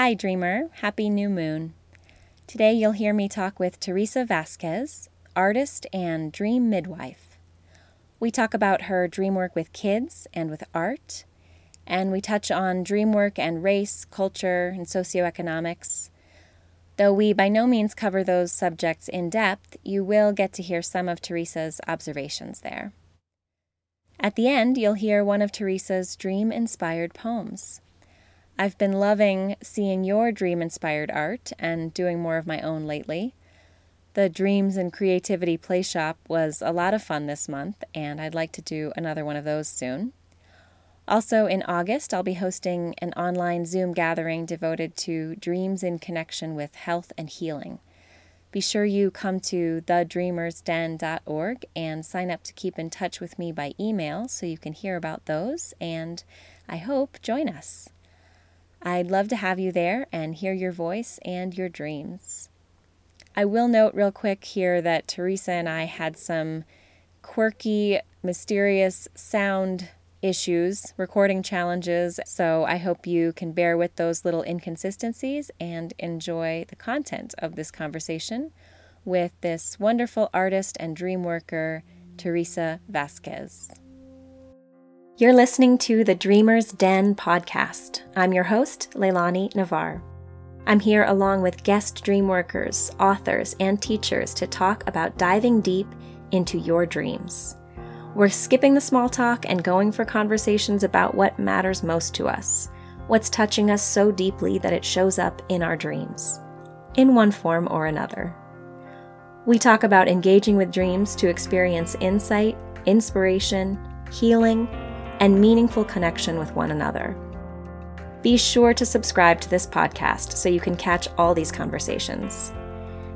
Hi, Dreamer. Happy new moon. Today you'll hear me talk with Teresa Vasquez, artist and dream midwife. We talk about her dream work with kids and with art, and we touch on dream work and race, culture, and socioeconomics. Though we by no means cover those subjects in depth, you will get to hear some of Teresa's observations there. At the end, you'll hear one of Teresa's dream inspired poems. I've been loving seeing your dream inspired art and doing more of my own lately. The Dreams and Creativity Play Shop was a lot of fun this month, and I'd like to do another one of those soon. Also, in August, I'll be hosting an online Zoom gathering devoted to dreams in connection with health and healing. Be sure you come to thedreamersden.org and sign up to keep in touch with me by email so you can hear about those and I hope join us. I'd love to have you there and hear your voice and your dreams. I will note real quick here that Teresa and I had some quirky, mysterious sound issues, recording challenges, so I hope you can bear with those little inconsistencies and enjoy the content of this conversation with this wonderful artist and dream worker, Teresa Vasquez. You're listening to the Dreamer's Den podcast. I'm your host, Leilani Navar. I'm here along with guest dreamworkers, authors, and teachers to talk about diving deep into your dreams. We're skipping the small talk and going for conversations about what matters most to us, what's touching us so deeply that it shows up in our dreams, in one form or another. We talk about engaging with dreams to experience insight, inspiration, healing, and meaningful connection with one another. Be sure to subscribe to this podcast so you can catch all these conversations.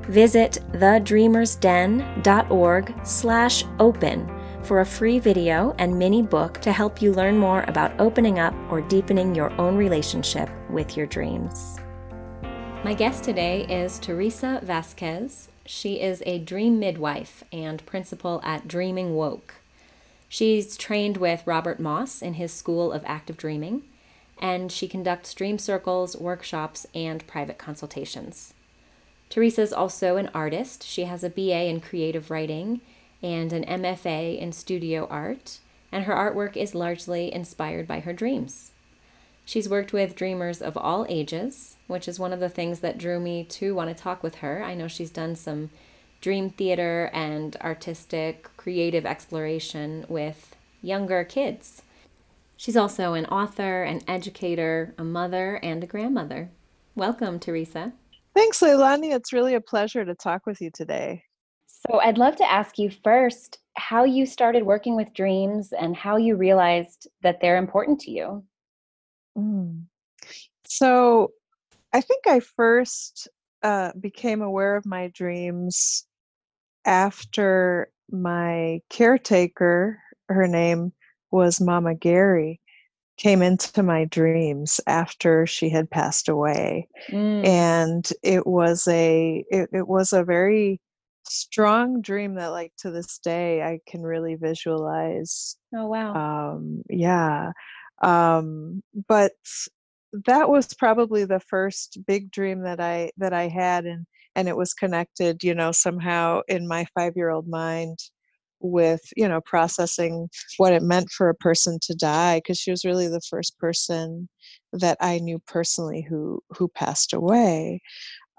Visit thedreamersden.org slash open for a free video and mini book to help you learn more about opening up or deepening your own relationship with your dreams. My guest today is Teresa Vasquez. She is a dream midwife and principal at Dreaming Woke. She's trained with Robert Moss in his School of Active Dreaming, and she conducts dream circles, workshops, and private consultations. Teresa is also an artist. She has a BA in creative writing and an MFA in studio art, and her artwork is largely inspired by her dreams. She's worked with dreamers of all ages, which is one of the things that drew me to want to talk with her. I know she's done some dream theater and artistic creative exploration with younger kids. She's also an author, an educator, a mother, and a grandmother. Welcome, Teresa. Thanks, Leilani. It's really a pleasure to talk with you today. So, I'd love to ask you first how you started working with dreams and how you realized that they're important to you. Mm. So, I think I first uh, became aware of my dreams after my caretaker, her name was Mama Gary, came into my dreams after she had passed away. Mm. And it was a it, it was a very strong dream that like to this day I can really visualize. Oh wow. Um yeah. Um but that was probably the first big dream that I that I had and and it was connected you know somehow in my five year old mind with you know processing what it meant for a person to die because she was really the first person that i knew personally who who passed away.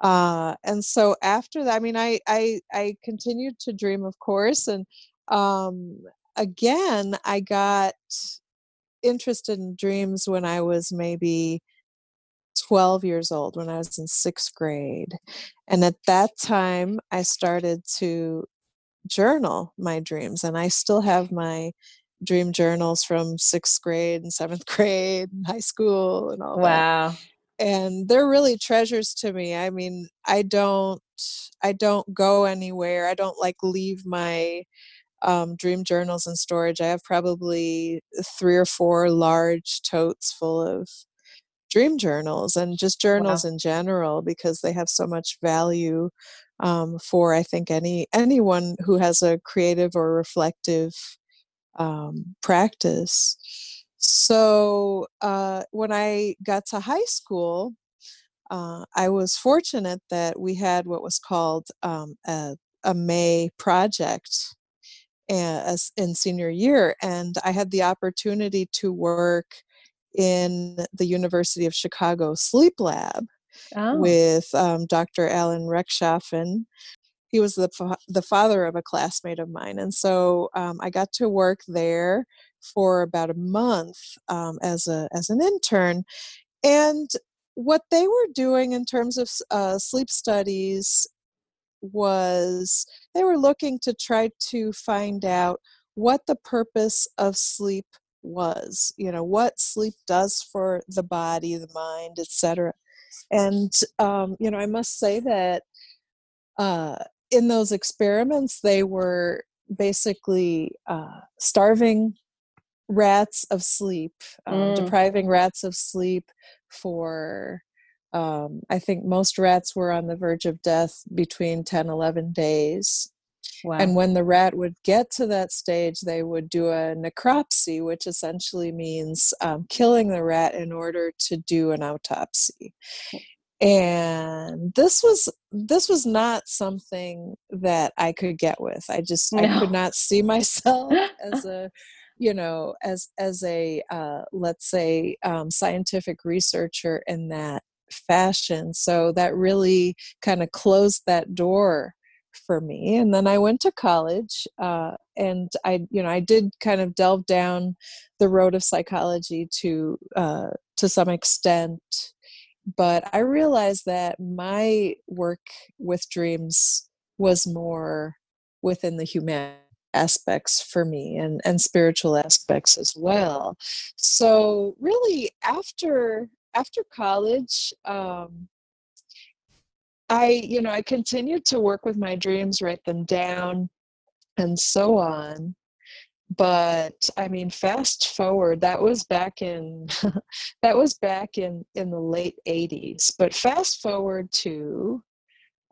Uh and so after that i mean i i i continued to dream of course and um again i got interested in dreams when i was maybe 12 years old when I was in sixth grade. And at that time, I started to journal my dreams. And I still have my dream journals from sixth grade and seventh grade and high school and all wow. that. And they're really treasures to me. I mean, I don't I don't go anywhere. I don't like leave my um, dream journals in storage. I have probably three or four large totes full of dream journals and just journals wow. in general because they have so much value um, for I think any anyone who has a creative or reflective um, practice. So uh, when I got to high school, uh, I was fortunate that we had what was called um, a, a May project as in senior year and i had the opportunity to work in the university of chicago sleep lab oh. with um, dr allan rechtschaffen he was the, fa- the father of a classmate of mine and so um, i got to work there for about a month um, as a as an intern and what they were doing in terms of uh, sleep studies was they were looking to try to find out what the purpose of sleep was you know what sleep does for the body the mind etc and um, you know i must say that uh, in those experiments they were basically uh, starving rats of sleep um, mm. depriving rats of sleep for um, I think most rats were on the verge of death between 10, 11 days. Wow. And when the rat would get to that stage, they would do a necropsy, which essentially means um, killing the rat in order to do an autopsy. And this was this was not something that I could get with. I just no. I could not see myself as a you know as as a uh, let's say um, scientific researcher in that fashion. So that really kind of closed that door for me. And then I went to college, uh, and I, you know, I did kind of delve down the road of psychology to uh, to some extent, but I realized that my work with dreams was more within the human aspects for me and and spiritual aspects as well so really after after college, um, I, you know, I continued to work with my dreams, write them down, and so on. But I mean, fast forward, that was back in that was back in in the late '80s. But fast forward to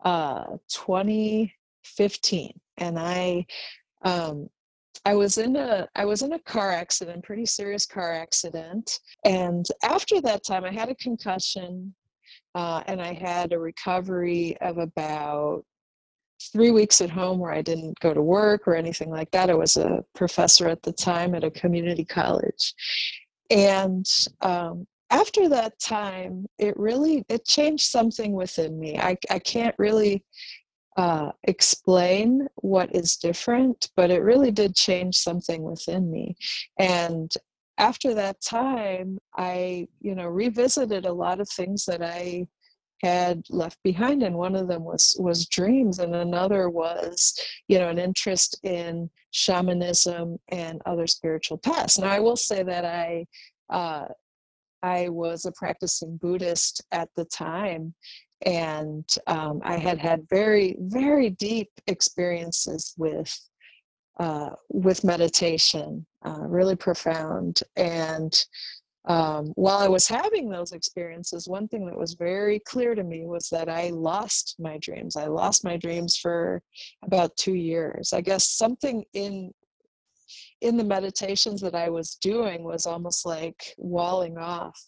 uh, 2015, and I um, I was in a I was in a car accident, pretty serious car accident, and after that time, I had a concussion, uh, and I had a recovery of about three weeks at home where I didn't go to work or anything like that. I was a professor at the time at a community college, and um, after that time, it really it changed something within me. I I can't really uh, explain what is different, but it really did change something within me. And after that time, I, you know, revisited a lot of things that I had left behind and one of them was was dreams and another was you know an interest in shamanism and other spiritual paths. Now i will say that i uh, i was a practicing buddhist at the time and um, I had had very, very deep experiences with uh, with meditation, uh, really profound. And um, while I was having those experiences, one thing that was very clear to me was that I lost my dreams. I lost my dreams for about two years. I guess something in in the meditations that I was doing was almost like walling off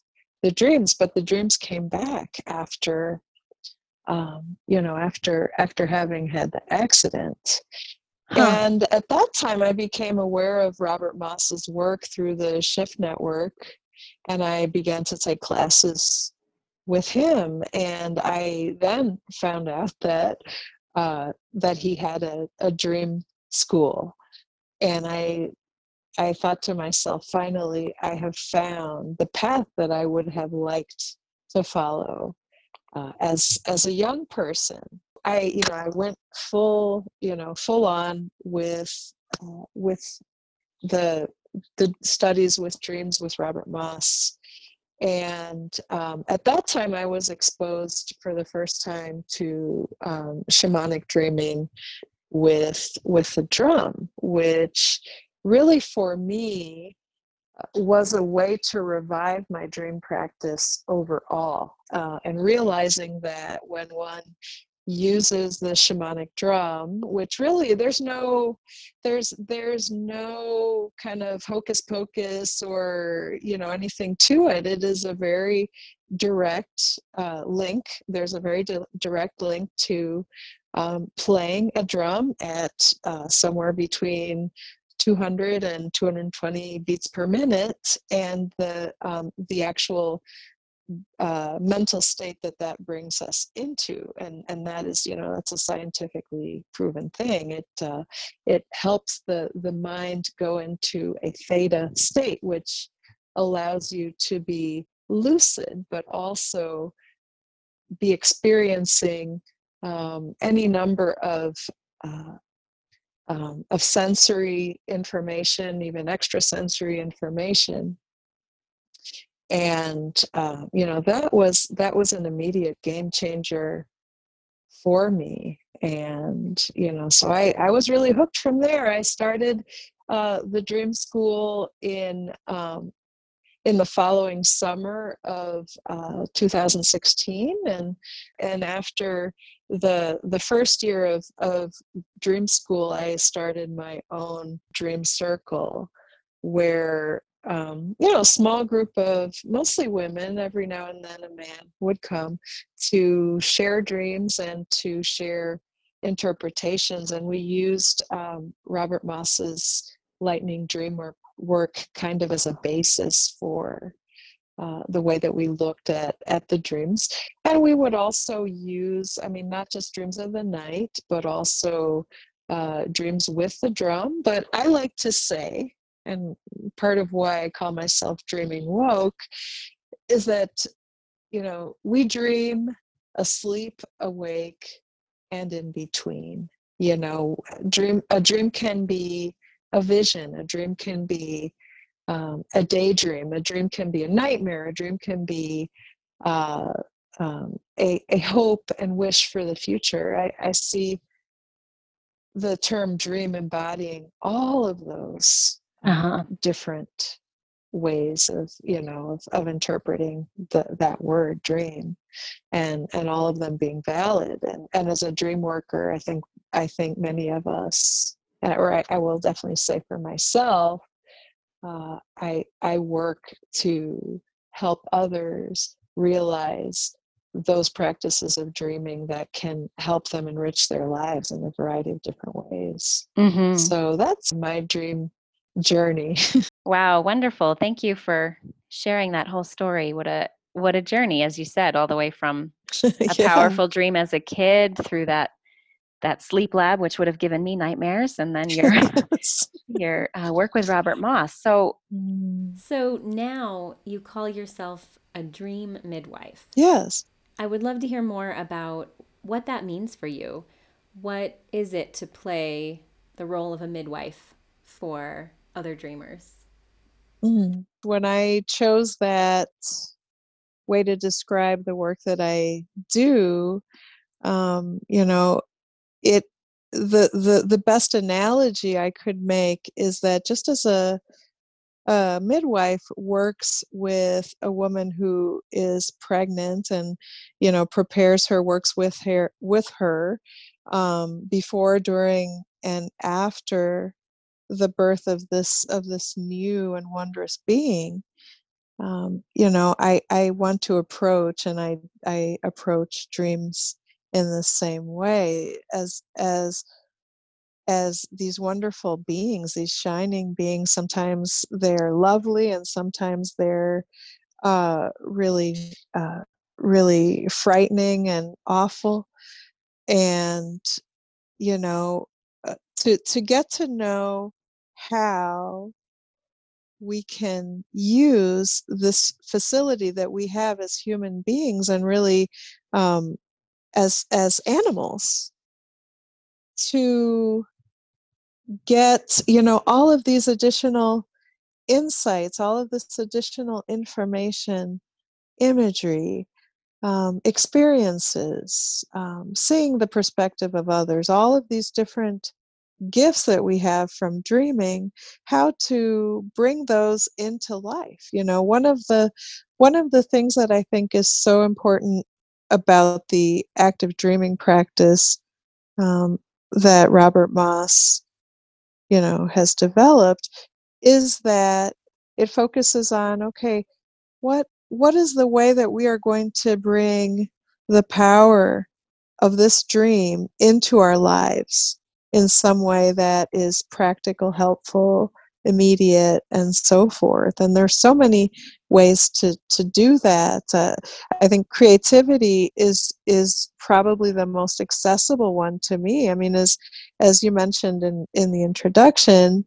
the dreams, but the dreams came back after um, you know, after after having had the accident. Huh. And at that time, I became aware of Robert Moss's work through the Shift Network, and I began to take classes with him. And I then found out that uh, that he had a, a dream school, and I I thought to myself, finally, I have found the path that I would have liked to follow uh, as as a young person i you know i went full you know full on with uh, with the the studies with dreams with robert moss. And um, at that time i was exposed for the first time to um, shamanic dreaming with with the drum which really for me was a way to revive my dream practice overall uh, and realizing that when one uses the shamanic drum which really there's no there's there's no kind of hocus pocus or you know anything to it. It is a very direct uh, link. There's a very di- direct link to um, playing a drum at uh, somewhere between 200 and 220 beats per minute and the um, the actual uh, mental state that that brings us into and and that is you know that's a scientifically proven thing. It uh, it helps the the mind go into a theta state which allows you to be lucid but also be experiencing um, any number of uh, um, of sensory information even extrasensory information and uh, you know that was that was an immediate game changer for me. And you know so i i was really hooked from there. I started uh, the dream school in um, in the following summer of uh, 2016 and and after the the first year of of dream school i started my own dream circle where um, you know, a small group of mostly women, every now and then a man would come to share dreams and to share interpretations. And we used um, Robert Moss's lightning dream work, work kind of as a basis for uh, the way that we looked at at the dreams and we would also use i mean not just dreams of the night but also uh, dreams with the drum but i like to say and part of why I call myself dreaming woke is that you know we dream asleep awake and in between you know dream a dream can be a vision a dream can be um, a daydream a dream can be a nightmare a dream can be uh, um, a, a hope and wish for the future. I, I see the term dream embodying all of those uh-huh. different ways of you know of, of interpreting the, that word dream and and all of them being valid and and as a dream worker i think i think many of us or i, I will definitely say for myself uh, i i work to help others realize those practices of dreaming that can help them enrich their lives in a variety of different ways mm-hmm. so that's my dream journey. wow, wonderful. Thank you for sharing that whole story. What a what a journey as you said all the way from a yeah. powerful dream as a kid through that that sleep lab which would have given me nightmares and then your your uh, work with Robert Moss. So mm. so now you call yourself a dream midwife. Yes. I would love to hear more about what that means for you. What is it to play the role of a midwife for other dreamers? Mm. When I chose that way to describe the work that I do, um, you know, it the the the best analogy I could make is that just as a a midwife works with a woman who is pregnant and you know prepares her works with her with her um, before during and after the birth of this of this new and wondrous being um, you know i i want to approach and i i approach dreams in the same way as as as these wonderful beings these shining beings sometimes they're lovely and sometimes they're uh, really uh, really frightening and awful. And you know to to get to know how we can use this facility that we have as human beings and really um, as as animals to get you know all of these additional insights all of this additional information imagery um, experiences um, seeing the perspective of others all of these different gifts that we have from dreaming how to bring those into life you know? One of the one of the things that i think is so important about the active dreaming practice um, that Robert Moss, you know, has developed is that it focuses on okay, what what is the way that we are going to bring the power of this dream into our lives in some way that is practical, helpful, immediate, and so forth. And there's so many ways to to do that. Uh, I think creativity is is probably the most accessible one to me. I mean, as as you mentioned in in the introduction,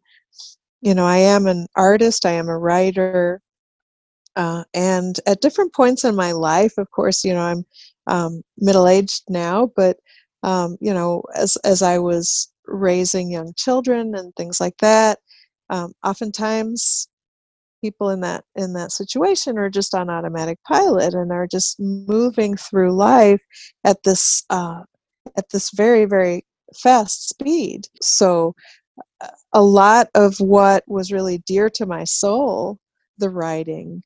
you know, I am an artist. I am a writer. Uh, and at different points in my life, of course, you know, I'm um, middle aged now, but um, you know, as as I was raising young children and things like that, um, oftentimes people in that in that situation are just on automatic pilot and are just moving through life at this uh, at this very very fast speed. So a lot of what was really dear to my soul the writing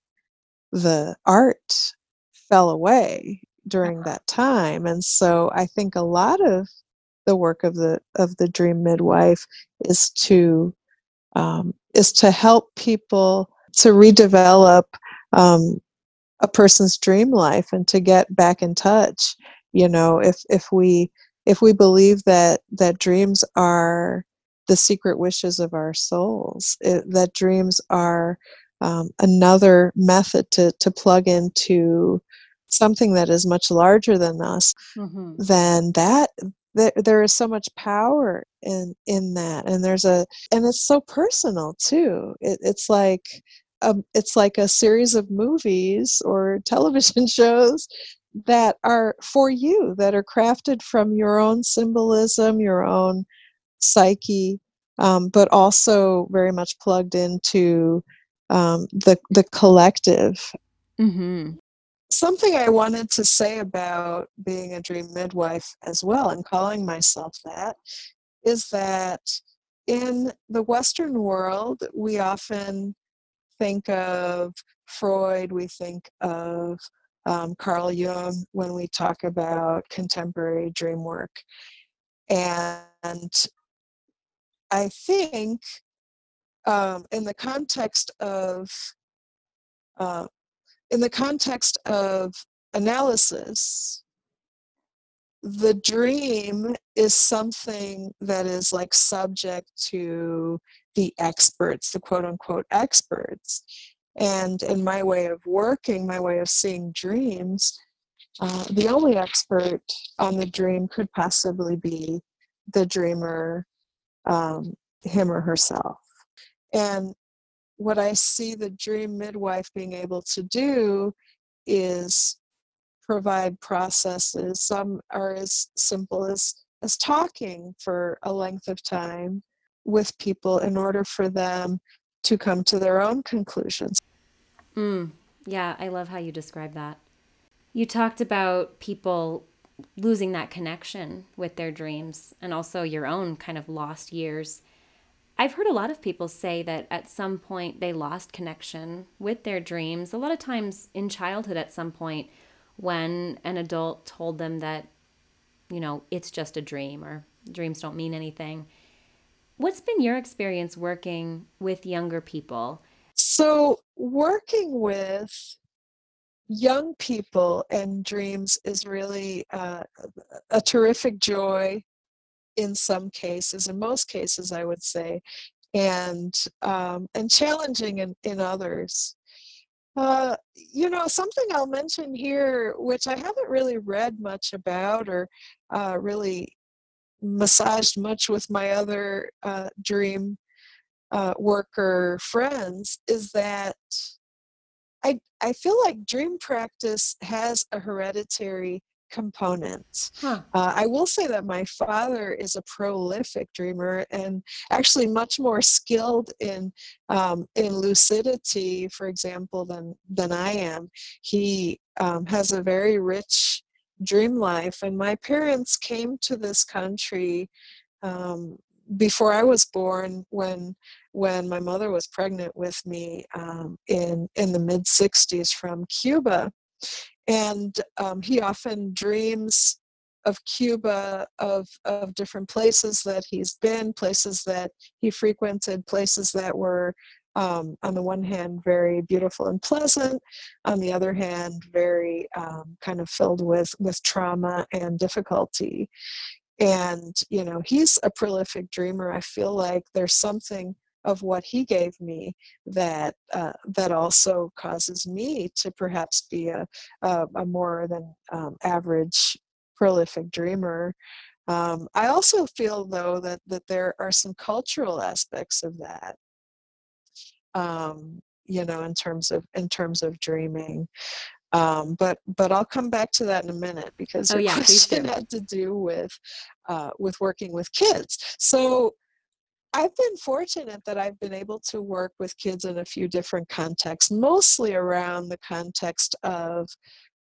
the art fell away during uh-huh. that time and so i think a lot of the work of the of the dream midwife is to um, is to help people to redevelop um, a person's dream life and to get back in touch you know if if we if we believe that that dreams are the secret wishes of our souls it, that dreams are um, another method to to plug into something that is much larger than us mm-hmm. then that there, there is so much power in in that and there's a and it's so personal too it, it's like a, um, it's like a series of movies or television shows that are for you that are crafted from your own symbolism your own psyche um, but also very much plugged into um, the the collective mm-hmm something I wanted to say about being a dream midwife as well and calling myself that is that in the Western world, we often think of Freud, we think of um, Carl Jung when we talk about contemporary dream work. And I think um, in the context of uh, in the context of analysis, the dream is something that is like subject to the experts, the quote unquote experts. And in my way of working, my way of seeing dreams, uh, the only expert on the dream could possibly be the dreamer, um, him or herself. And what I see the dream midwife being able to do is provide processes. Some are as simple as, as talking for a length of time with people in order for them to come to their own conclusions. Mm, yeah, I love how you describe that. You talked about people losing that connection with their dreams and also your own kind of lost years. I've heard a lot of people say that at some point they lost connection with their dreams. A lot of times in childhood, at some point, when an adult told them that, you know, it's just a dream or dreams don't mean anything. What's been your experience working with younger people? So, working with young people and dreams is really uh, a terrific joy in some cases, in most cases, I would say, and um, and challenging in, in others. Uh, you know, something I'll mention here, which I haven't really read much about or uh, really massaged much with my other uh, dream uh, worker friends, is that I I feel like dream practice has a hereditary components. Huh. Uh, I will say that my father is a prolific dreamer and actually much more skilled in um, in lucidity, for example, than than I am. He um, has a very rich dream life, and my parents came to this country. Um, before I was born, when when my mother was pregnant with me um, in in the mid '60s from Cuba, and um, he often dreams of Cuba, of, of different places that he's been, places that he frequented, places that were, um, on the one hand, very beautiful and pleasant, on the other hand, very um, kind of filled with, with trauma and difficulty. And, you know, he's a prolific dreamer. I feel like there's something of what he gave me that uh, that also causes me to perhaps be a, a, a more than um, average prolific dreamer. Um, I also feel though that that there are some cultural aspects of that. Um, you know, in terms of in terms of dreaming. Um, but but I'll come back to that in a minute because oh, your yeah, question had to do with uh, with working with kids. So I've been fortunate that I've been able to work with kids in a few different contexts, mostly around the context of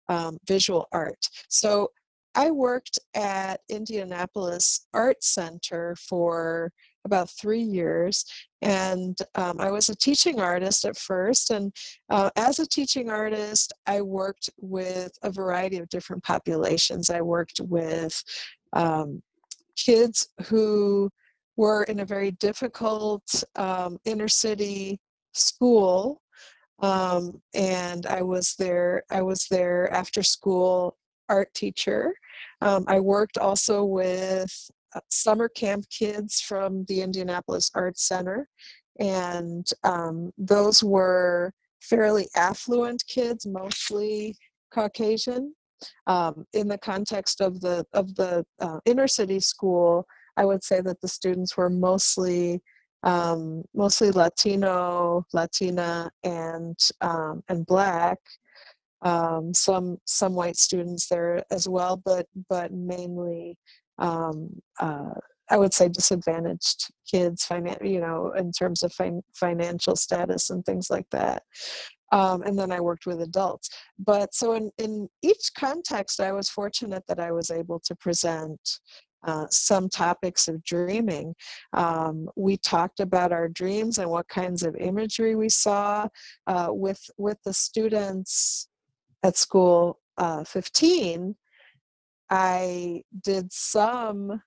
um, visual art. So I worked at Indianapolis Art Center for about three years, and um, I was a teaching artist at first. And uh, as a teaching artist, I worked with a variety of different populations. I worked with um, kids who were in a very difficult um, inner city school um, and I was there. I was there after school art teacher, um, I worked also with uh, summer camp kids from the Indianapolis Arts Center, and um, those were fairly affluent kids, mostly Caucasian. Um, in the context of the of the uh, inner city school, I would say that the students were mostly um, mostly Latino, Latina, and um, and Black um, some some white students there as well, but but mainly um, uh, I would say disadvantaged kids, finan- you know, in terms of fin- financial status and things like that. Um, and then I worked with adults. But so in, in each context, I was fortunate that I was able to present uh, some topics of dreaming. Um, we talked about our dreams and what kinds of imagery we saw uh, with with the students at school uh, 15, I did some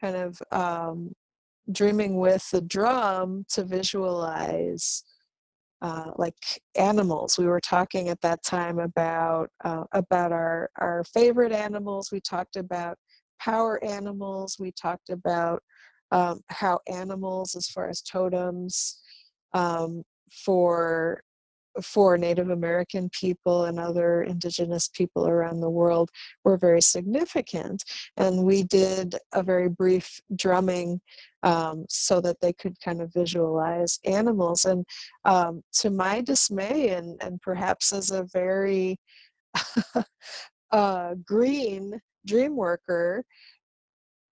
kind of um, dreaming with the drum to visualize uh, like animals. We were talking at that time about uh, about our our favorite animals. We talked about power animals. We talked about um, how animals, as far as totems, um, for for Native American people and other indigenous people around the world were very significant. And we did a very brief drumming um, so that they could kind of visualize animals. And um, to my dismay, and, and perhaps as a very uh, green dream worker,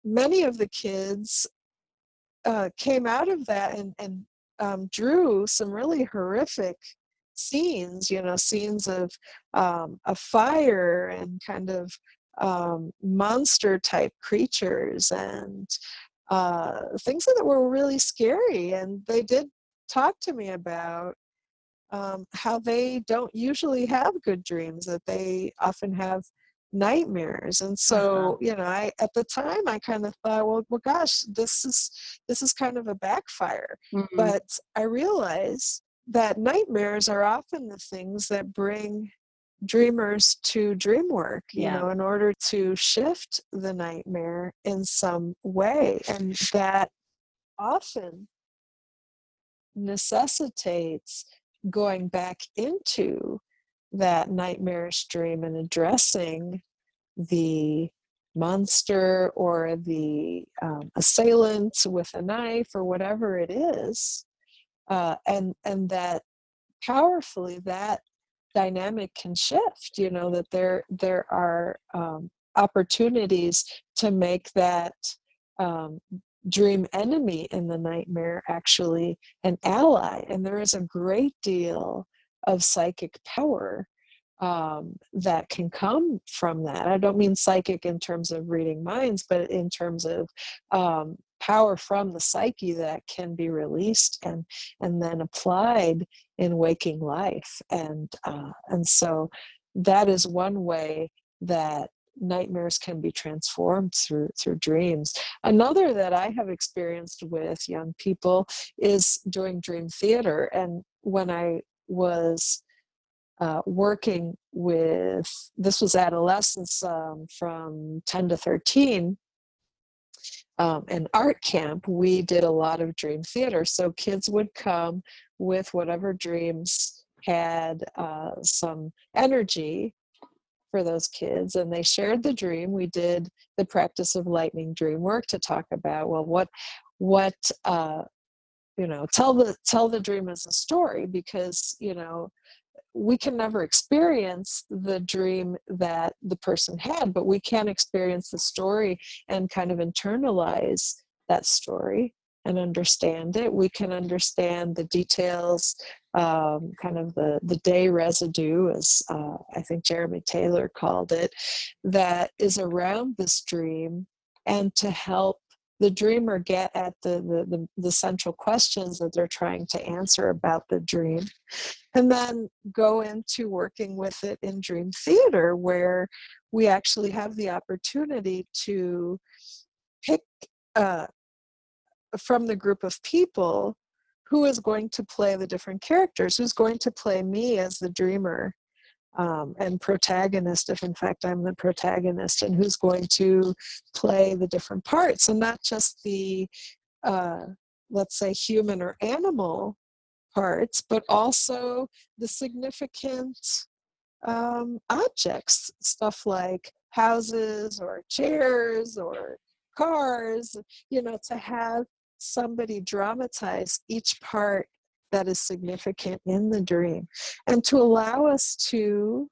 many of the kids uh, came out of that and, and um, drew some really horrific scenes, you know, scenes of um, a fire and kind of um, monster type creatures and uh, things that were really scary. And they did talk to me about um, how they don't usually have good dreams, that they often have nightmares and so uh-huh. you know i at the time i kind of thought well well gosh this is this is kind of a backfire mm-hmm. but i realize that nightmares are often the things that bring dreamers to dream work you yeah. know in order to shift the nightmare in some way and that often necessitates going back into that nightmarish dream and addressing the monster or the um, assailant with a knife or whatever it is uh, and and that powerfully that dynamic can shift you know that there there are um, opportunities to make that um, dream enemy in the nightmare actually an ally. And there is a great deal of psychic power um, that can come from that. I don't mean psychic in terms of reading minds, but in terms of um, power from the psyche that can be released and and then applied in waking life. And uh, and so that is one way that nightmares can be transformed through through dreams another that i have experienced with young people is doing dream theater and when i was uh, working with this was adolescents um, from 10 to 13 um, an art camp we did a lot of dream theater. So kids would come with whatever dreams had uh, some energy for those kids and they shared the dream. We did the practice of lightning dream work to talk about well what what uh you know tell the tell the dream as a story because you know we can never experience the dream that the person had but we can experience the story and kind of internalize that story and understand it. We can understand the details um, kind of the, the day residue, as uh, I think Jeremy Taylor called it, that is around this dream, and to help the dreamer get at the, the, the, the, central questions that they're trying to answer about the dream. And then go into working with it in dream theater, where we actually have the opportunity to pick uh, from the group of people who is going to play the different characters who's going to play me as the dreamer um, and protagonist if in fact i'm the protagonist and who's going to play the different parts and not just the uh, let's say human or animal parts but also the significant um, objects stuff like houses or chairs or cars you know to have somebody dramatize each part that is significant in the dream. And to allow us to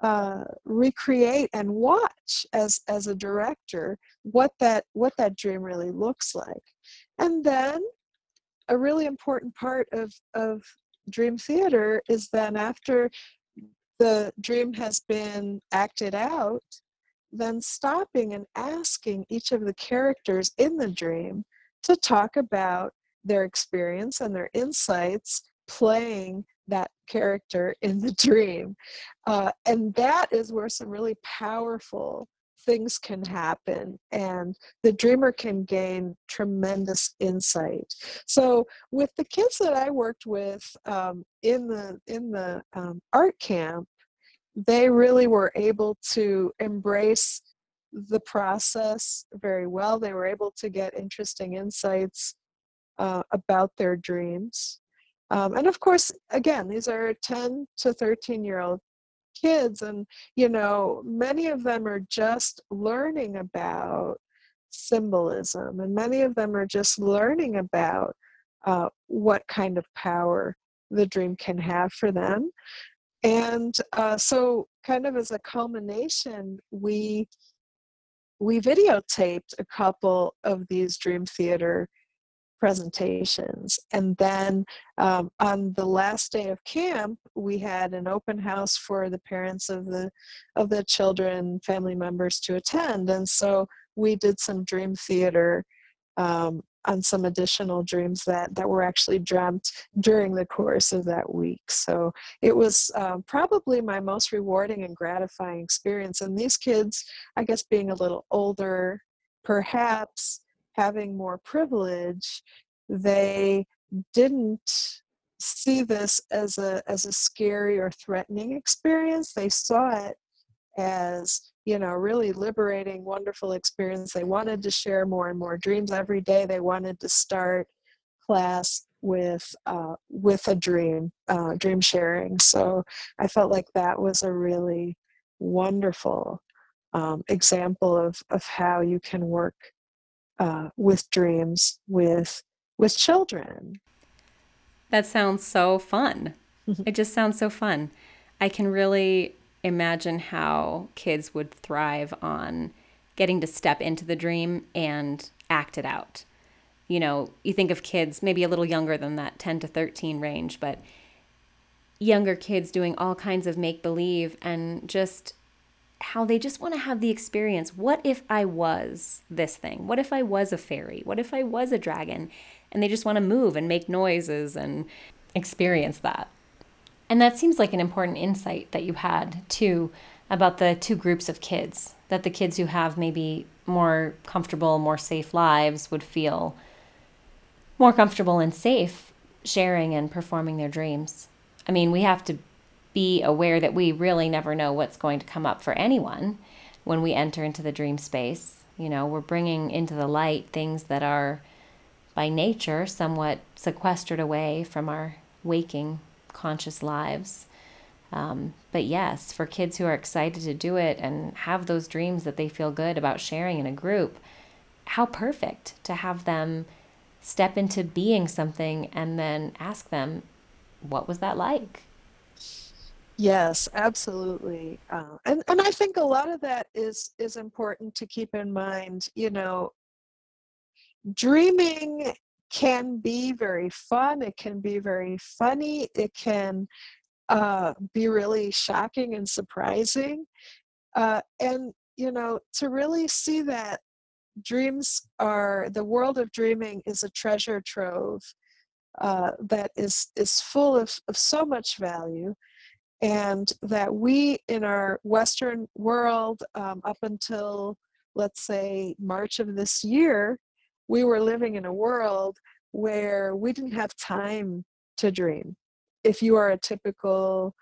uh, recreate and watch as as a director what that what that dream really looks like. And then a really important part of of dream theater is then after the dream has been acted out then stopping and asking each of the characters in the dream to talk about their experience and their insights playing that character in the dream. Uh, and that is where some really powerful things can happen and the dreamer can gain tremendous insight so with the kids that i worked with um, in the in the um, art camp they really were able to embrace the process very well. They were able to get interesting insights uh, about their dreams. Um, and of course, again, these are 10 to 13 year old kids, and you know, many of them are just learning about symbolism, and many of them are just learning about uh, what kind of power the dream can have for them. And uh, so, kind of as a culmination, we we videotaped a couple of these Dream Theater presentations. And then um, on the last day of camp, we had an open house for the parents of the of the children, family members to attend. And so we did some Dream Theater um, on some additional dreams that that were actually dreamt during the course of that week so it was um, probably my most rewarding and gratifying experience and these kids i guess being a little older perhaps having more privilege they didn't see this as a as a scary or threatening experience. They saw it as you know really liberating wonderful experience. They wanted to share more and more dreams every day. They wanted to start class with uh, with a dream uh, dream sharing. So i felt like that was a really wonderful um, example of of how you can work uh, with dreams with with children. That sounds so fun. It just sounds so fun. I can really imagine how kids would thrive on getting to step into the dream and act it out. You know, you think of kids maybe a little younger than that 10 to 13 range, but younger kids doing all kinds of make believe and just how they just want to have the experience. What if I was this thing? What if I was a fairy? What if I was a dragon? And they just want to move and make noises and experience that. And that seems like an important insight that you had too about the two groups of kids that the kids who have maybe more comfortable, more safe lives would feel more comfortable and safe sharing and performing their dreams. I mean, we have to be aware that we really never know what's going to come up for anyone when we enter into the dream space. You know, we're bringing into the light things that are by nature somewhat sequestered away from our waking conscious lives. Um, but yes, for kids who are excited to do it and have those dreams that they feel good about sharing in a group, how perfect to have them step into being something and then ask them, what was that like? Yes, absolutely. Uh, and and I think a lot of that is is important to keep in mind. You know, dreaming can be very fun. It can be very funny. It can uh, be really shocking and surprising. Uh, and, you know, to really see that dreams are the world of dreaming is a treasure trove uh, that is, is full of, of so much value. And that we in our Western world, um, up until let's say March of this year, we were living in a world where we didn't have time to dream if you are a typical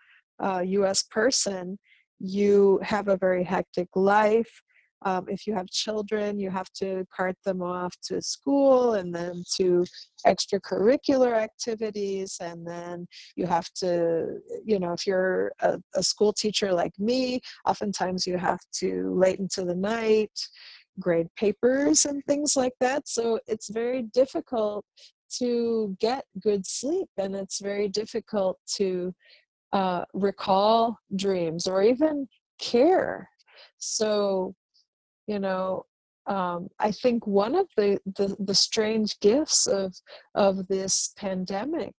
uh, US person, you have a very hectic life. Um, if you have children, you have to cart them off to school and then to extracurricular activities. And then you have to, you know, if you're a, a school teacher like me, oftentimes you have to late into the night grade papers and things like that. So it's very difficult to get good sleep and it's very difficult to uh, recall dreams or even care so you know um, i think one of the, the the strange gifts of of this pandemic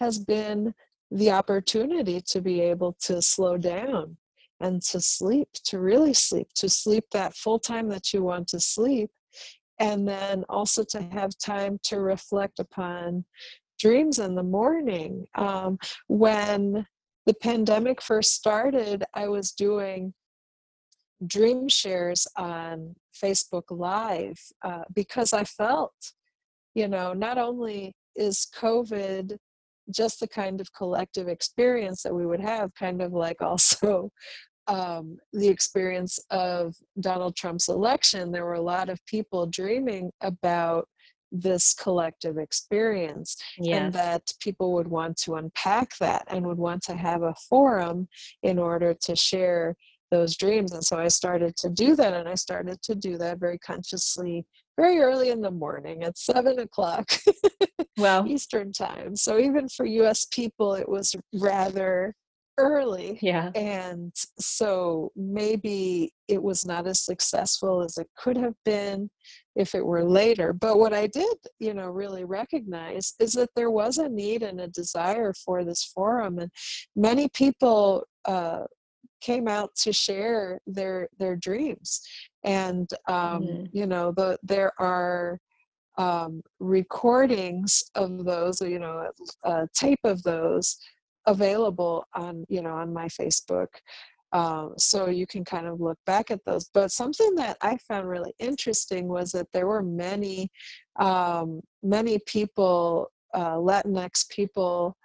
has been the opportunity to be able to slow down and to sleep to really sleep to sleep that full time that you want to sleep and then also to have time to reflect upon dreams in the morning. Um, when the pandemic first started, I was doing dream shares on Facebook Live uh, because I felt, you know, not only is COVID just the kind of collective experience that we would have, kind of like also um, the experience of Donald Trump's election, there were a lot of people dreaming about this collective experience yes. and that people would want to unpack that and would want to have a forum in order to share those dreams and so i started to do that and i started to do that very consciously very early in the morning at seven o'clock well eastern time so even for us people it was rather early. Yeah. And so maybe it was not as successful as it could have been if it were later. But what I did, you know, really recognize is that there was a need and a desire for this forum. And many people uh, came out to share their their dreams. And um, mm-hmm. you know, the there are um, recordings of those, you know, a, a tape of those available on you know on my facebook um, so you can kind of look back at those but something that i found really interesting was that there were many um, many people uh, latinx people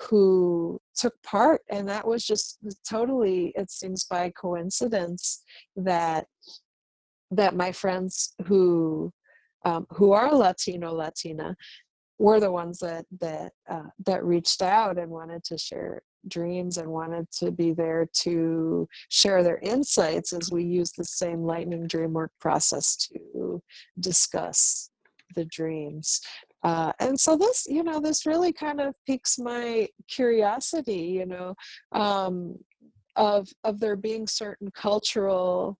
who took part and that was just totally it seems by coincidence that that my friends who um, who are latino latina were the ones that that uh, that reached out and wanted to share dreams and wanted to be there to share their insights as we use the same lightning dream work process to discuss the dreams uh, and so this you know this really kind of piques my curiosity you know um, of of there being certain cultural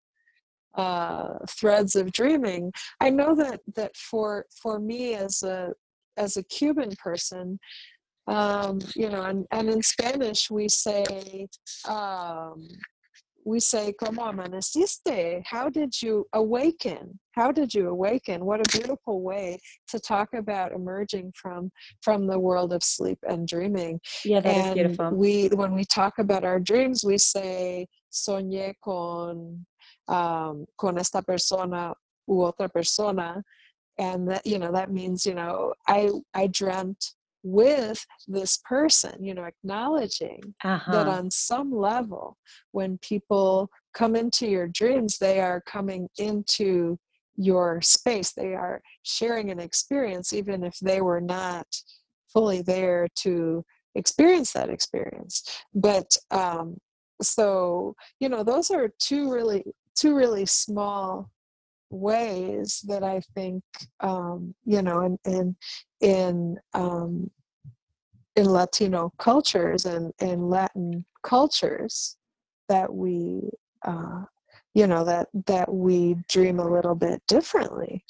uh, threads of dreaming. I know that that for for me as a as a Cuban person, um, you know, and, and in Spanish we say um, we say, Como amaneciste? How did you awaken? How did you awaken? What a beautiful way to talk about emerging from from the world of sleep and dreaming. Yeah, that and is beautiful. We when we talk about our dreams, we say soñé con um, con esta persona u otra persona, and that you know that means you know I I dreamt with this person, you know, acknowledging uh-huh. that on some level, when people come into your dreams, they are coming into your space. They are sharing an experience, even if they were not fully there to experience that experience. But um, so, you know, those are two really, two really small ways that I think, um, you know, in in in um, in Latino cultures and in Latin cultures that we, uh, you know, that that we dream a little bit differently.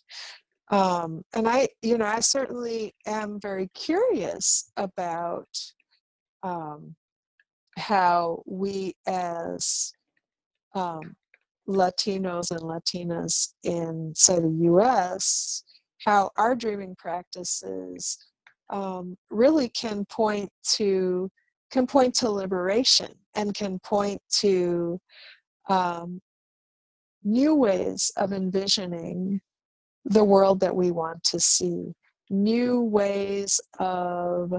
Um, and I, you know, I certainly am very curious about um, how we as um, Latinos and Latinas in, say, the US, how our dreaming practices um, really can point to can point to liberation and can point to um, new ways of envisioning the world that we want to see, new ways of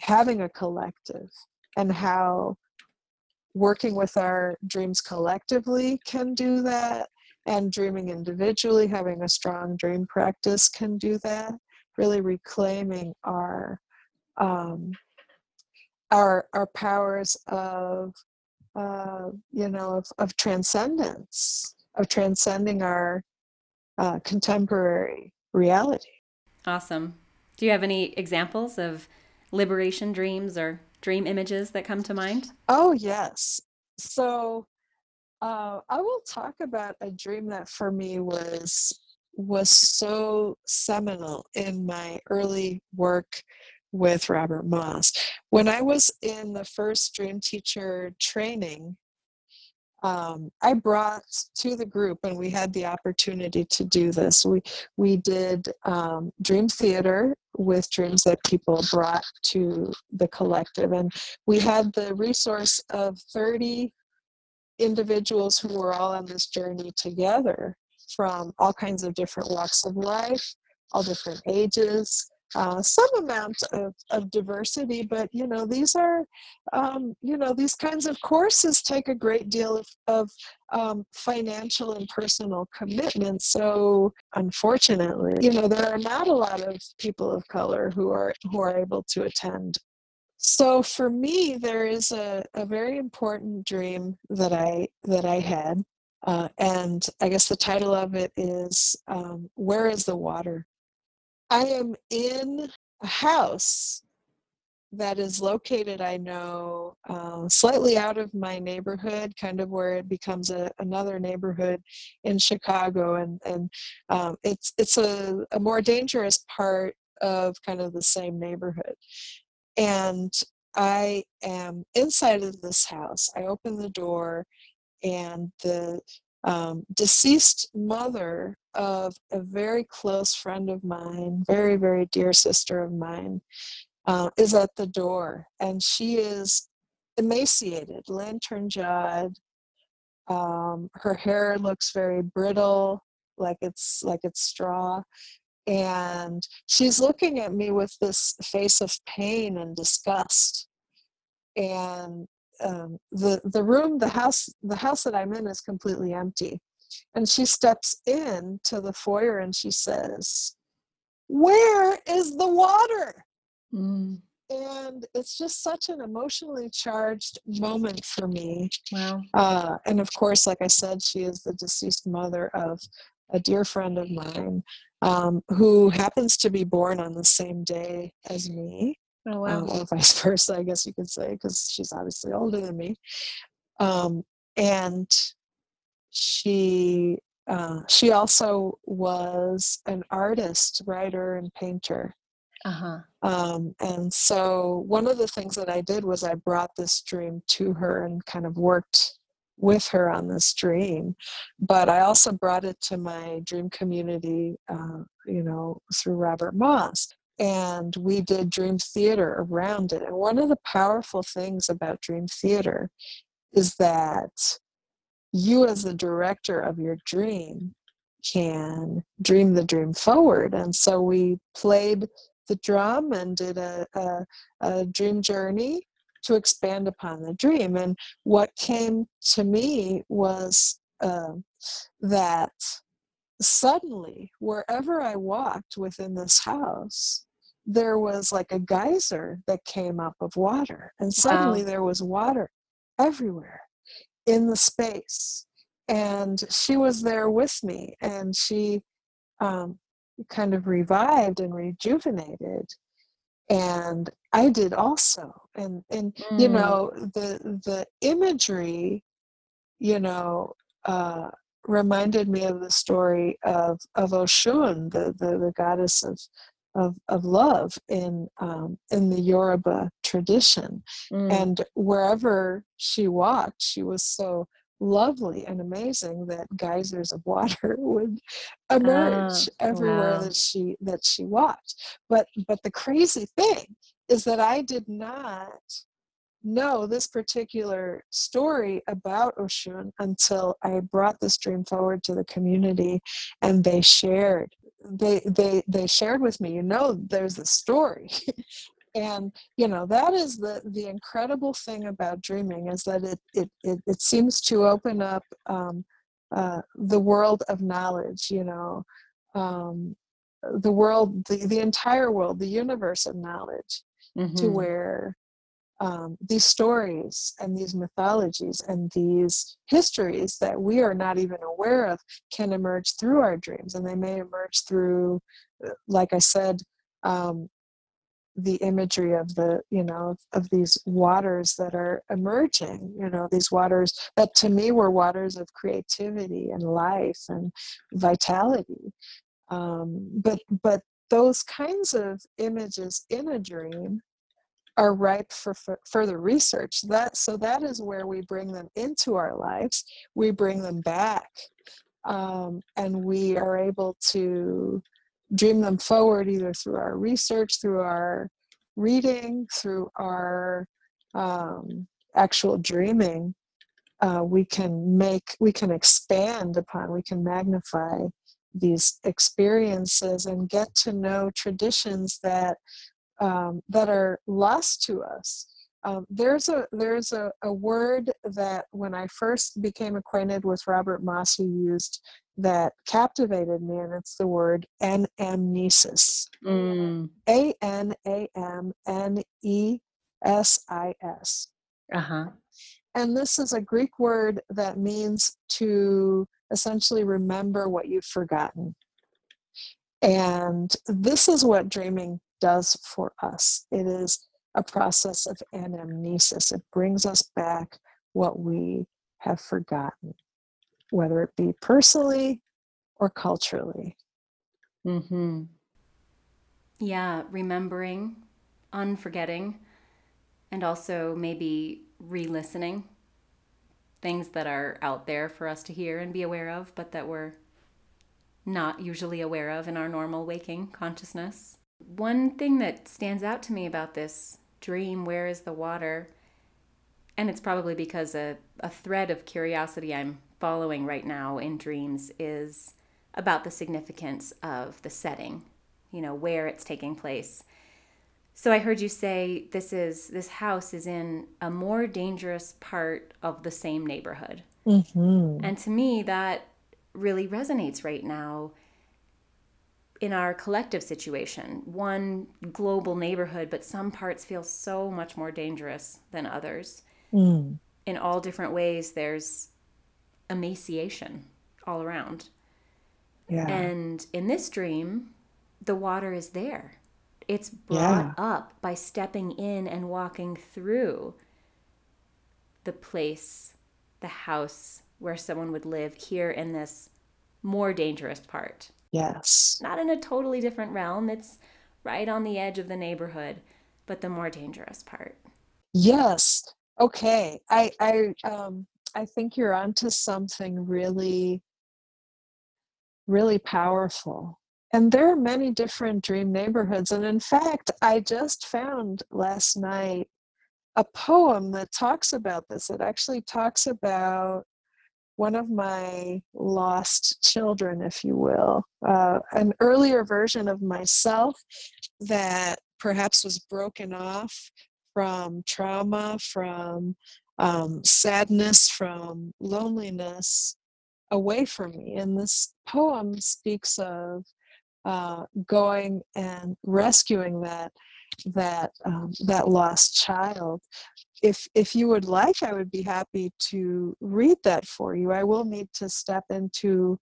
having a collective, and how working with our dreams collectively can do that, and dreaming individually, having a strong dream practice can do that. Really reclaiming our um, our our powers of uh, you know of, of transcendence, of transcending our uh, contemporary reality. Awesome. Do you have any examples of liberation dreams or dream images that come to mind? Oh, yes. So uh, I will talk about a dream that for me was was so seminal in my early work with Robert Moss. When I was in the first dream teacher training um, I brought to the group, and we had the opportunity to do this. We we did um, dream theater with dreams that people brought to the collective, and we had the resource of thirty individuals who were all on this journey together from all kinds of different walks of life, all different ages, uh, some amount of, of diversity, but you know these are, um, you know, these kinds of courses take a great deal of, of um, financial and personal commitment. So unfortunately, you know, there are not a lot of people of color who are who are able to attend. So for me, there is a, a very important dream that I that I had, uh, and I guess the title of it is um, "Where is the water?" I am in a house that is located, I know, uh, slightly out of my neighborhood, kind of where it becomes a, another neighborhood in Chicago, and and um, it's it's a, a more dangerous part of kind of the same neighborhood. And I am inside of this house. I open the door, and the um, deceased mother of a very close friend of mine, very, very dear sister of mine, uh, is at the door. And she is emaciated, lantern jawed. Um, her hair looks very brittle, like it's like it's straw. And she's looking at me with this face of pain and disgust. And um, the the room, the house, the house that I'm in is completely empty. And she steps in to the foyer and she says, "Where is the water?" Mm. And it's just such an emotionally charged moment for me. Wow. Uh, and of course, like I said, she is the deceased mother of a dear friend of mine um, who happens to be born on the same day as me. Oh, wow. Um, or vice versa, I guess you could say, because she's obviously older than me. Um, and she uh, she also was an artist, writer, and painter. Uh-huh. Um, and so one of the things that I did was I brought this dream to her and kind of worked with her on this dream. But I also brought it to my dream community, uh, you know, through Robert Moss. And we did dream theater around it. And one of the powerful things about dream theater is that you, as the director of your dream, can dream the dream forward. And so we played the drum and did a, a, a dream journey to expand upon the dream. And what came to me was uh, that suddenly, wherever I walked within this house, there was like a geyser that came up of water. And suddenly wow. there was water everywhere in the space. And she was there with me, and she um, kind of revived and rejuvenated and I did also. And and mm. you know the the imagery, you know, uh, reminded me of the story of of Oshun, the the, the goddess of of, of love in um, in the Yoruba tradition. Mm. And wherever she walked, she was so lovely and amazing that geysers of water would emerge oh, everywhere wow. that she that she walked but but the crazy thing is that i did not know this particular story about oshun until i brought this dream forward to the community and they shared they they they shared with me you know there's a story and you know that is the the incredible thing about dreaming is that it it it, it seems to open up um, uh, the world of knowledge you know um, the world the, the entire world the universe of knowledge mm-hmm. to where um, these stories and these mythologies and these histories that we are not even aware of can emerge through our dreams. And they may emerge through uh, like i said um, the imagery of the you know of these waters that are emerging you know these waters that to me were waters of creativity and life and vitality. Um, but but those kinds of images in a dream are ripe for f- further research that so that is where we bring them into our lives we bring them back um, and we are able to dream them forward either through our research, through our reading, through our um, actual dreaming. Uh, we can make, we can expand upon, we can magnify these experiences and get to know traditions that um, that are lost to us. Um, there's a there's a, a word that when I first became acquainted with Robert Moss, he used that captivated me, and it's the word anamnesis. Mm. A N A M N E S I S. Uh huh. And this is a Greek word that means to essentially remember what you've forgotten. And this is what dreaming does for us. It is a process of anamnesis. It brings us back what we have forgotten whether it be personally or culturally. Mm-hmm. Yeah, remembering, unforgetting, and also maybe re listening things that are out there for us to hear and be aware of, but that we're not usually aware of in our normal waking consciousness. One thing that stands out to me about this dream, Where is the Water? And it's probably because a, a thread of curiosity I'm following right now in dreams is about the significance of the setting, you know, where it's taking place. So I heard you say this is this house is in a more dangerous part of the same neighborhood. Mm-hmm. And to me that really resonates right now in our collective situation. One global neighborhood, but some parts feel so much more dangerous than others. Mm. In all different ways there's emaciation all around. Yeah. And in this dream, the water is there. It's brought yeah. up by stepping in and walking through the place, the house where someone would live here in this more dangerous part. Yes. Not in a totally different realm. It's right on the edge of the neighborhood, but the more dangerous part. Yes. Okay. I I um I think you're onto something really, really powerful. And there are many different dream neighborhoods. And in fact, I just found last night a poem that talks about this. It actually talks about one of my lost children, if you will, uh, an earlier version of myself that perhaps was broken off from trauma, from um, sadness, from loneliness away from me. And this poem speaks of uh, going and rescuing that that um, that lost child. If if you would like, I would be happy to read that for you. I will need to step into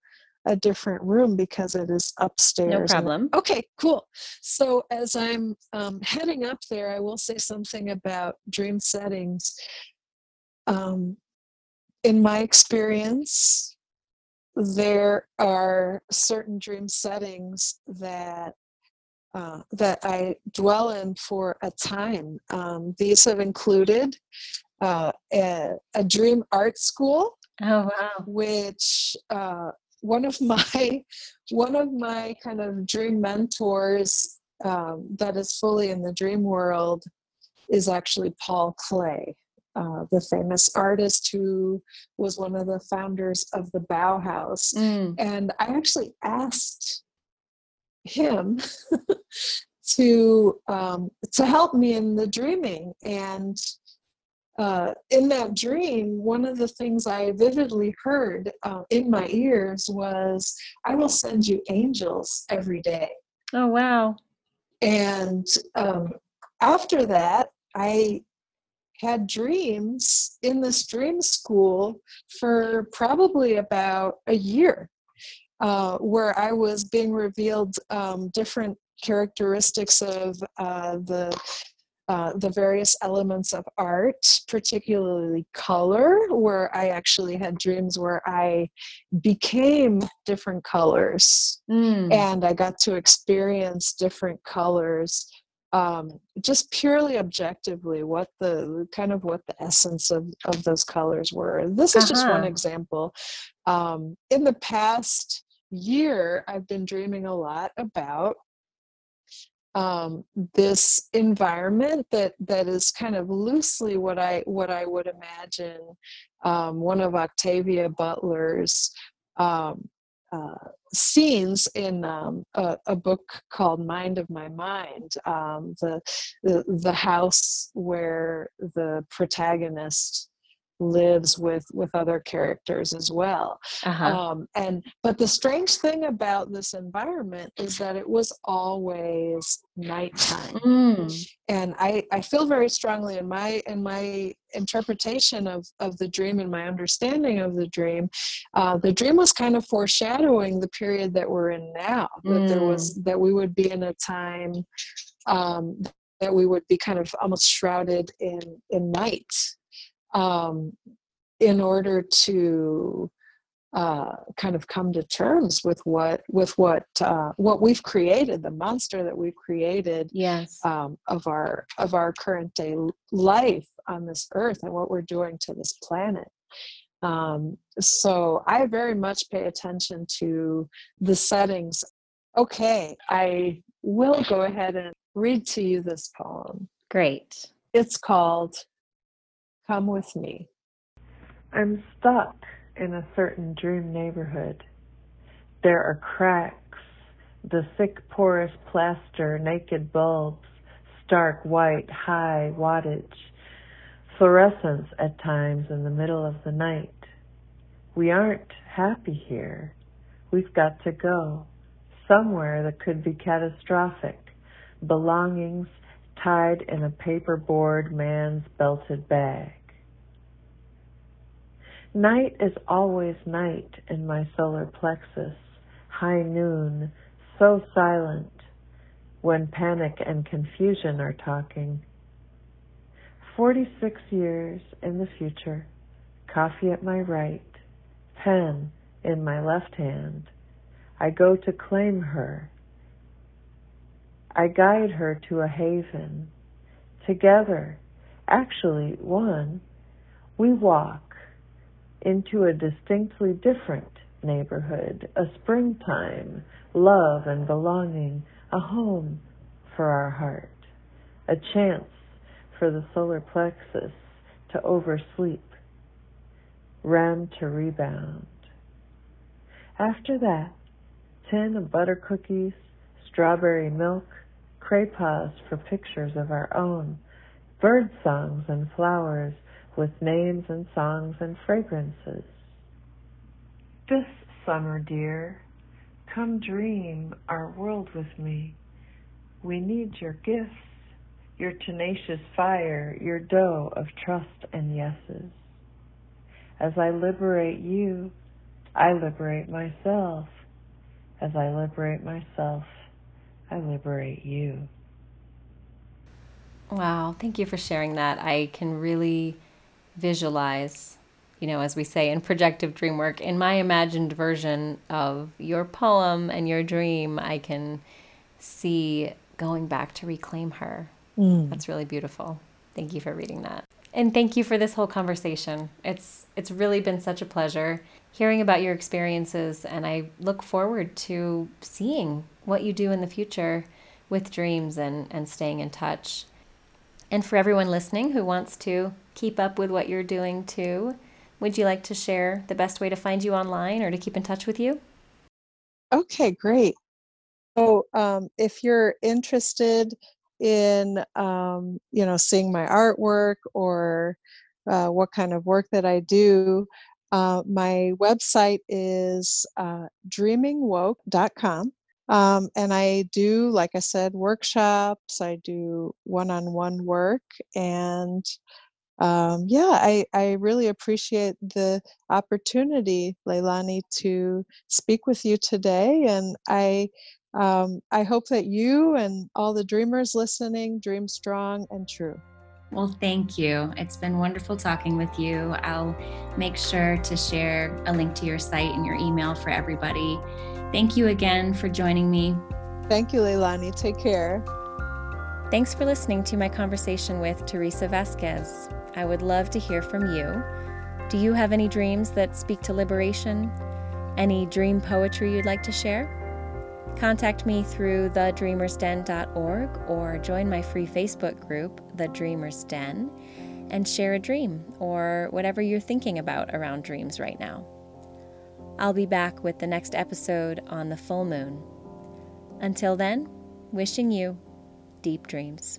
a different room because it is upstairs. No problem. Okay, cool. So as I'm um, heading up there, I will say something about dream settings. Um, in my experience, there are certain dream settings that uh, that I dwell in for a time. Um, these have included uh, a, a, dream art school. Oh wow! Which uh, one of my one of my kind of dream mentors um, that is fully in the dream world is actually Paul Klee. Uh, the famous artist who was one of the founders of the Bauhaus. Mm. And I actually asked him to um, to help me in the dreaming and uh, in that dream, one of the things I vividly heard uh, in my ears was, I will send you angels every day. Oh, wow. And um, after that, I had dreams in this dream school for probably about a year uh, where I was being revealed um, different characteristics of uh, the uh, the various elements of art, particularly color, where I actually had dreams where I became different colors mm. and I got to experience different colors um, just purely objectively what the kind of what the essence of, of those colors were. This is uh-huh. just one uh-huh. example. Um, in the past year, I've been dreaming a lot about um, this environment that that is kind of loosely what I what I would imagine um, one of Octavia Butler's um, uh, scenes in um, a, a, book called Mind of My Mind, um, the, the the house where the protagonist lives with with other characters as well uh-huh. um, and but the strange thing about this environment is that it was always nighttime mm. and i i feel very strongly in my in my interpretation of of the dream and my understanding of the dream uh, the dream was kind of foreshadowing the period that we're in now that mm. there was mm. that we would be in a time um, that we would be kind of almost shrouded in in night um, in order to uh, kind of come to terms with what with what uh, what we've created, the monster that we've created yes. um, of our of our current day life on this earth and what we're doing to this planet. Um, so I very much pay attention to the settings. Okay, I will go ahead and read to you this poem. Great. It's called Come with me. I'm stuck in a certain dream neighborhood. There are cracks, the thick porous plaster, naked bulbs, stark white high wattage, fluorescence at times in the middle of the night. We aren't happy here. We've got to go somewhere that could be catastrophic. Belongings tied in a paperboard man's belted bag. Night is always night in my solar plexus, high noon, so silent when panic and confusion are talking. 46 years in the future, coffee at my right, pen in my left hand. I go to claim her. I guide her to a haven. Together, actually one, we walk into a distinctly different neighborhood, a springtime, love and belonging, a home for our heart, a chance for the solar plexus to oversleep, REM to rebound. After that, tin of butter cookies, strawberry milk, craypas for pictures of our own, bird songs and flowers with names and songs and fragrances. This summer, dear, come dream our world with me. We need your gifts, your tenacious fire, your dough of trust and yeses. As I liberate you, I liberate myself. As I liberate myself, I liberate you. Wow, thank you for sharing that. I can really visualize, you know, as we say in projective dream work, in my imagined version of your poem and your dream, I can see going back to reclaim her. Mm. That's really beautiful. Thank you for reading that. And thank you for this whole conversation. It's it's really been such a pleasure hearing about your experiences and I look forward to seeing what you do in the future with dreams and, and staying in touch. And for everyone listening who wants to keep up with what you're doing too, would you like to share the best way to find you online or to keep in touch with you? Okay, great. So, um, if you're interested in, um, you know, seeing my artwork or uh, what kind of work that I do, uh, my website is uh, dreamingwoke.com. Um, and I do, like I said, workshops, I do one on one work. And um, yeah, I, I really appreciate the opportunity, Leilani, to speak with you today. And I, um, I hope that you and all the dreamers listening dream strong and true. Well, thank you. It's been wonderful talking with you. I'll make sure to share a link to your site and your email for everybody. Thank you again for joining me. Thank you, Leilani. Take care. Thanks for listening to my conversation with Teresa Vasquez. I would love to hear from you. Do you have any dreams that speak to liberation? Any dream poetry you'd like to share? Contact me through thedreamersden.org or join my free Facebook group, The Dreamers Den, and share a dream or whatever you're thinking about around dreams right now. I'll be back with the next episode on the full moon. Until then, wishing you deep dreams.